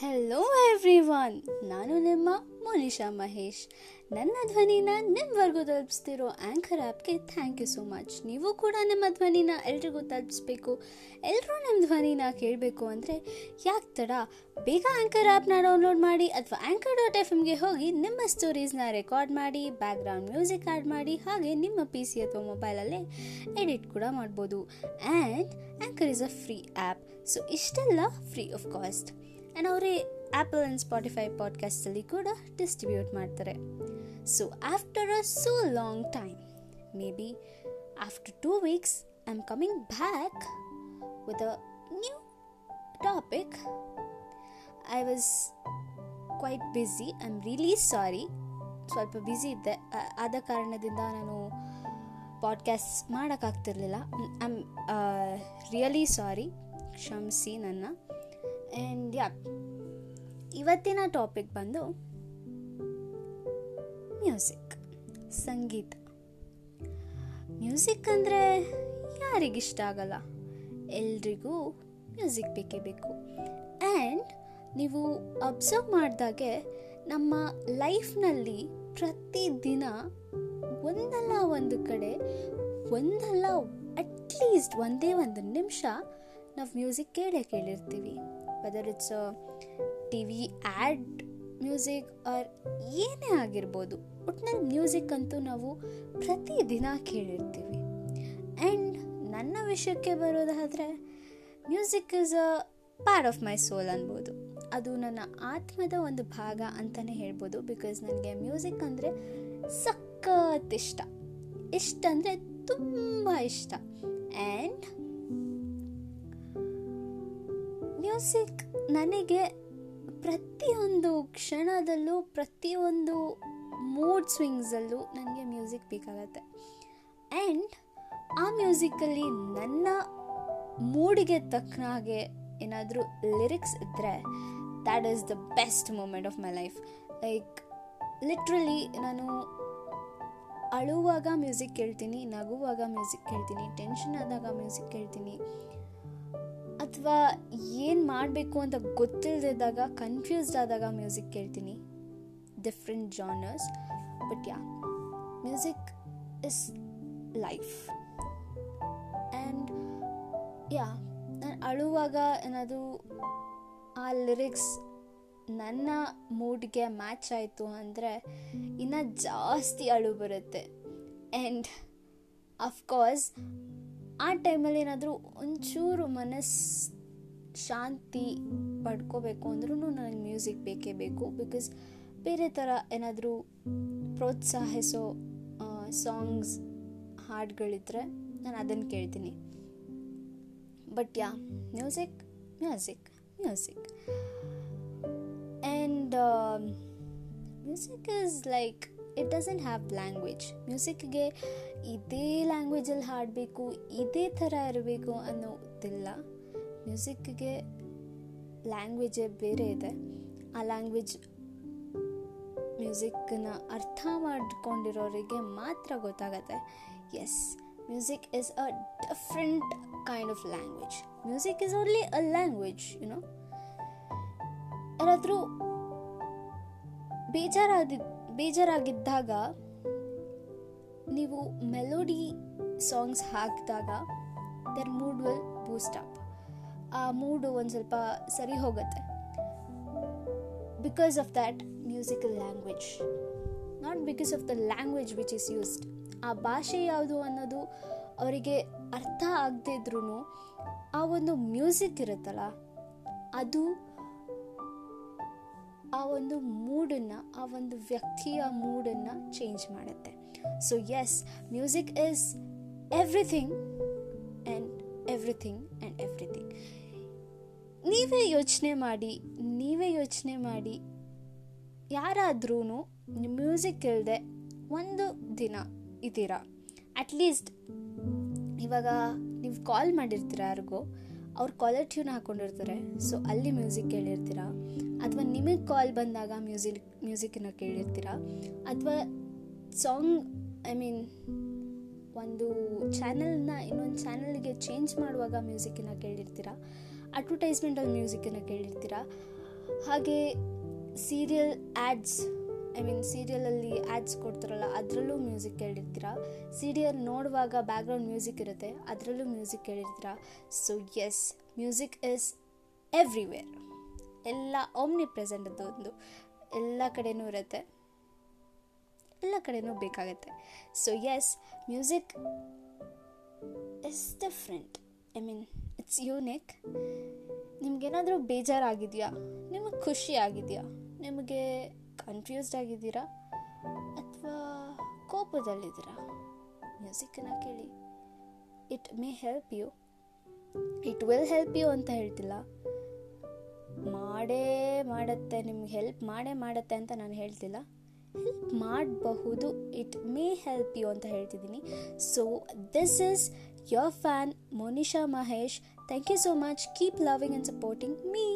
Hello everyone ನಾನು ನಿಮ್ಮ ಮೋನಿಶಾ ಮಹೇಶ್. ನನ್ನ ಧ್ವನಿನ ನಿಮ್ಮವರೆಗೂ ತಲುಪಿಸ್ತಿರೋ ಆ್ಯಂಕರ್ ಆ್ಯಪ್ಗೆ ಥ್ಯಾಂಕ್ ಯು ಸೋ ಮಚ್ ನೀವು ಕೂಡ ನಿಮ್ಮ ಧ್ವನಿನ ಎಲ್ರಿಗೂ ತಲುಪಿಸ್ಬೇಕು. ಎಲ್ಲರೂ ನಿಮ್ಮ ಧ್ವನಿನ ಕೇಳಬೇಕು ಅಂದರೆ ಯಾಕೆ ತಡ? ಬೇಗ ಆ್ಯಂಕರ್ ಆ್ಯಪ್ನ ಡೌನ್ಲೋಡ್ ಮಾಡಿ ಅಥವಾ ಆ್ಯಂಕರ್ ಡಾಟ್ ಎಫ್ ಎಮ್ಗೆ ಹೋಗಿ ನಿಮ್ಮ ಸ್ಟೋರೀಸ್ನ ರೆಕಾರ್ಡ್ ಮಾಡಿ ಬ್ಯಾಕ್ಗ್ರೌಂಡ್ ಮ್ಯೂಸಿಕ್ ಆ್ಯಡ್ ಮಾಡಿ, ಹಾಗೆ ನಿಮ್ಮ ಪಿ ಸಿ ಅಥವಾ ಮೊಬೈಲಲ್ಲೇ ಎಡಿಟ್ ಕೂಡ ಮಾಡ್ಬೋದು. And Anchor is a free app so ಇಷ್ಟೆಲ್ಲ ಫ್ರೀ ಆಫ್ ಕಾಸ್ಟ್ ಆ್ಯಂಡ್ ಅವರೇ ಆ್ಯಪಲ್ ಆ್ಯಂಡ್ ಸ್ಪಾಟಿಫೈ ಪಾಡ್ಕಾಸ್ಟಲ್ಲಿ ಕೂಡ ಡಿಸ್ಟ್ರಿಬ್ಯೂಟ್ ಮಾಡ್ತಾರೆ. So after a so long time maybe after two weeks I am coming back with a new topic I was quite busy I am really sorry ಸ್ವಲ್ಪ busy ಇದ್ದೆ. ಆದ ಕಾರಣದಿಂದ ನಾನು podcast ಮಾಡೋಕ್ಕಾಗ್ತಿರ್ಲಿಲ್ಲ I am really sorry ಕ್ಷಮಿಸಿ ನನ್ನ. And yeah ಇವತ್ತಿನ topic ಬಂದು ಮ್ಯೂಸಿಕ್ ಸಂಗೀತ. ಮ್ಯೂಸಿಕ್ ಅಂದರೆ ಯಾರಿಗಿಷ್ಟ ಆಗಲ್ಲ. ಎಲ್ರಿಗೂ ಮ್ಯೂಸಿಕ್ ಬೇಕೇ ಬೇಕು. ಆ್ಯಂಡ್ ನೀವು ಅಬ್ಸರ್ವ್ ಮಾಡಿದಾಗೆ ನಮ್ಮ ಲೈಫ್ನಲ್ಲಿ ಪ್ರತಿದಿನ ಒಂದಲ್ಲ ಒಂದು ಕಡೆ, ಒಂದಲ್ಲ ಅಟ್ಲೀಸ್ಟ್ ಒಂದೇ ಒಂದು ನಿಮಿಷ ನಾವು ಮ್ಯೂಸಿಕ್ ಕೇಳೇ ಕೇಳಿರ್ತೀವಿ. Whether it's T V ad music or ಏನೇ ಆಗಿರ್ಬೋದು ಒಟ್ಟಿನಲ್ಲಿ ಮ್ಯೂಸಿಕ್ ಅಂತೂ ನಾವು ಪ್ರತಿದಿನ ಕೇಳಿರ್ತೀವಿ. ಆ್ಯಂಡ್ ನನ್ನ ವಿಷಯಕ್ಕೆ ಬರೋದಾದರೆ music is a part of my soul ಅನ್ಬೋದು. ಅದು ನನ್ನ ಆತ್ಮದ ಒಂದು ಭಾಗ ಅಂತಲೇ ಹೇಳ್ಬೋದು ಬಿಕಾಸ್ ನನಗೆ ಮ್ಯೂಸಿಕ್ ಅಂದರೆ ಸಖತ್ ಇಷ್ಟ. ಇಷ್ಟ ಅಂದರೆ ತುಂಬ ಇಷ್ಟ. ಆ್ಯಂಡ್ ಮ್ಯೂಸಿಕ್ ನನಗೆ ಪ್ರತಿಯೊಂದು ಕ್ಷಣದಲ್ಲೂ, ಪ್ರತಿಯೊಂದು ಮೂಡ್ ಸ್ವಿಂಗ್ಸಲ್ಲೂ ನನಗೆ ಮ್ಯೂಸಿಕ್ ಬೇಕಾಗತ್ತೆ ಆ್ಯಂಡ್ ಆ ಮ್ಯೂಸಿಕಲ್ಲಿ ನನ್ನ ಮೂಡಿಗೆ ತಕ್ಕನಾಗೆ ಏನಾದರೂ ಲಿರಿಕ್ಸ್ ಇದ್ದರೆ that is the best moment of my life like literally ನಾನು ಅಳುವಾಗ ಮ್ಯೂಸಿಕ್ ಕೇಳ್ತೀನಿ, ನಗುವಾಗ ಮ್ಯೂಸಿಕ್ ಕೇಳ್ತೀನಿ ಟೆನ್ಷನ್ ಆದಾಗ ಮ್ಯೂಸಿಕ್ ಕೇಳ್ತೀನಿ. ಅಥವಾ ಏನು ಮಾಡಬೇಕು ಅಂತ ಗೊತ್ತಿಲ್ಲದಿದ್ದಾಗ ಕನ್ಫ್ಯೂಸ್ಡ್ ಆದಾಗ ಮ್ಯೂಸಿಕ್ ಕೇಳ್ತೀನಿ. Different genres but yeah music is life and yeah ನಾನು ಅಳುವಾಗ ಏನಾದರೂ ಆ ಲಿರಿಕ್ಸ್ ನನ್ನ ಮೂಡ್ಗೆ ಮ್ಯಾಚ್ ಆಯಿತು ಅಂದರೆ ಇನ್ನೂ ಜಾಸ್ತಿ ಅಳು ಬರುತ್ತೆ. ಆ್ಯಂಡ್ ಅಫ್ಕೋರ್ಸ್ ಆ ಟೈಮಲ್ಲಿ ಏನಾದರೂ ಒಂಚೂರು ಮನಸ್ಸು ಶಾಂತಿ ಪಡ್ಕೋಬೇಕು ಅಂದ್ರೂ ನನಗೆ ಮ್ಯೂಸಿಕ್ ಬೇಕೇ ಬೇಕು. ಬಿಕಾಸ್ ಬೇರೆ ಥರ ಏನಾದರೂ ಪ್ರೋತ್ಸಾಹಿಸೋ ಸಾಂಗ್ಸ್ ಹಾಡುಗಳಿದ್ರೆ ನಾನು ಅದನ್ನು ಕೇಳ್ತೀನಿ. But yeah music music music and music is like it doesn't have language ಮ್ಯೂಸಿಕ್ಗೆ ಇದೇ ಲ್ಯಾಂಗ್ವೇಜಲ್ಲಿ ಹಾಡಬೇಕು, ಇದೇ ಥರ ಇರಬೇಕು ಅನ್ನೋದಿಲ್ಲ. ಮ್ಯೂಸಿಕ್ಗೆ ಲ್ಯಾಂಗ್ವೇಜೇ ಬೇರೆ ಇದೆ. ಆ ಲ್ಯಾಂಗ್ವೇಜ್ ಮ್ಯೂಸಿಕ್ನ ಅರ್ಥ ಮಾಡಿಕೊಂಡಿರೋರಿಗೆ ಮಾತ್ರ ಗೊತ್ತಾಗತ್ತೆ. Yes music is a different kind of language music is only a language you know ಯಾರಾದರೂ ಬೇಜಾರಾಗಿ ಬೇಜಾರಾಗಿದ್ದಾಗ ನೀವು ಮೆಲೋಡಿ ಸಾಂಗ್ಸ್ ಹಾಕಿದಾಗ their mood will boost up. ಆ ಮೂಡು ಒಂದು ಸ್ವಲ್ಪ ಸರಿ ಹೋಗುತ್ತೆ. Because of that musical language not because of the language which is used ಆ ಭಾಷೆ ಯಾವುದು ಅನ್ನೋದು ಅವರಿಗೆ ಅರ್ಥ ಆಗದೇ ಇದ್ರೂ ಆ ಒಂದು ಮ್ಯೂಸಿಕ್ ಇರುತ್ತಲ್ಲ, ಅದು ಆ ಒಂದು ಮೂಡನ್ನು ಆ ಒಂದು ವ್ಯಕ್ತಿಯ ಮೂಡನ್ನು ಚೇಂಜ್ ಮಾಡುತ್ತೆ. So yes music is everything and everything and everything ನೀವೇ ಯೋಚನೆ ಮಾಡಿ, ನೀವೇ ಯೋಚನೆ ಮಾಡಿ ಯಾರಾದ್ರೂ ಮ್ಯೂಸಿಕ್ ಇಲ್ಲದೆ ಒಂದು ದಿನ ಇದ್ದೀರಾ? ಅಟ್ಲೀಸ್ಟ್ ಇವಾಗ ನೀವು ಕಾಲ್ ಮಾಡಿರ್ತೀರ ಯಾರಿಗೋ ಅವ್ರು ಕಾಲರ್ ಟ್ಯೂನ್ ಹಾಕ್ಕೊಂಡಿರ್ತಾರೆ ಸೊ ಅಲ್ಲಿ ಮ್ಯೂಸಿಕ್ ಕೇಳಿರ್ತೀರಾ? ಅಥವಾ ನಿಮಗೆ ಕಾಲ್ ಬಂದಾಗ ಮ್ಯೂಸಿಕ್ ಮ್ಯೂಸಿಕನ್ನು ಕೇಳಿರ್ತೀರಾ? ಅಥವಾ ಸಾಂಗ್ ಐ ಮೀನ್ ಒಂದು ಚಾನಲ್ನ ಇನ್ನೊಂದು ಚಾನಲ್ಗೆ ಚೇಂಜ್ ಮಾಡುವಾಗ ಮ್ಯೂಸಿಕನ್ನು ಕೇಳಿರ್ತೀರಾ? ಅಡ್ವರ್ಟೈಸ್ಮೆಂಟಲ್ಲಿ ಮ್ಯೂಸಿಕನ್ನು ಕೇಳಿರ್ತೀರಾ? ಹಾಗೆ ಸೀರಿಯಲ್ ಆ್ಯಡ್ಸ್ ಐ ಮೀನ್ ಸೀರಿಯಲಲ್ಲಿ ಆ್ಯಡ್ಸ್ ಕೊಡ್ತಾರಲ್ಲ, ಅದರಲ್ಲೂ ಮ್ಯೂಸಿಕ್ ಕೇಳಿರ್ತೀರ? ಸೀರಿಯಲ್ ನೋಡುವಾಗ ಬ್ಯಾಕ್ಗ್ರೌಂಡ್ ಮ್ಯೂಸಿಕ್ ಇರುತ್ತೆ, ಅದರಲ್ಲೂ music ಕೇಳಿರ್ತೀರ? So as music is everywhere ಎಲ್ಲ ಓಮ್ನಿ ಪ್ರೆಸೆಂಟ್ ಅದು ಒಂದು, ಎಲ್ಲ ಕಡೆಯೂ ಇರುತ್ತೆ. ಎಲ್ಲ ಕಡೆಯೂ ಬೇಕಾಗತ್ತೆ. So as music is different I mean it's unique ನಿಮಗೇನಾದರೂ ಬೇಜಾರಾಗಿದೆಯಾ? ನಿಮಗೆ ಖುಷಿ ಆಗಿದೆಯಾ? ನಿಮಗೆ ಕನ್ಫ್ಯೂಸ್ಡ್ ಆಗಿದ್ದೀರಾ ಅಥವಾ ಕೋಪದಲ್ಲಿದ್ದೀರಾ? ಮ್ಯೂಸಿಕ್ಕನ್ನು ಕೇಳಿ. It may help you it will help you ಅಂತ ಹೇಳ್ತಿಲ್ಲ. ಮಾಡೇ ಮಾಡುತ್ತೆ, ನಿಮ್ಗೆ ಹೆಲ್ಪ್ ಮಾಡೇ ಮಾಡುತ್ತೆ ಅಂತ ನಾನು ಹೇಳ್ತಿಲ್ಲ. ಹೆಲ್ಪ್ ಮಾಡಬಹುದು. ಇಟ್ ಮೇ ಹೆಲ್ಪ್ ಯು ಅಂತ ಹೇಳ್ತಿದ್ದೀನಿ. So this is your fan Monisha Mahesh thank you so much keep loving and supporting me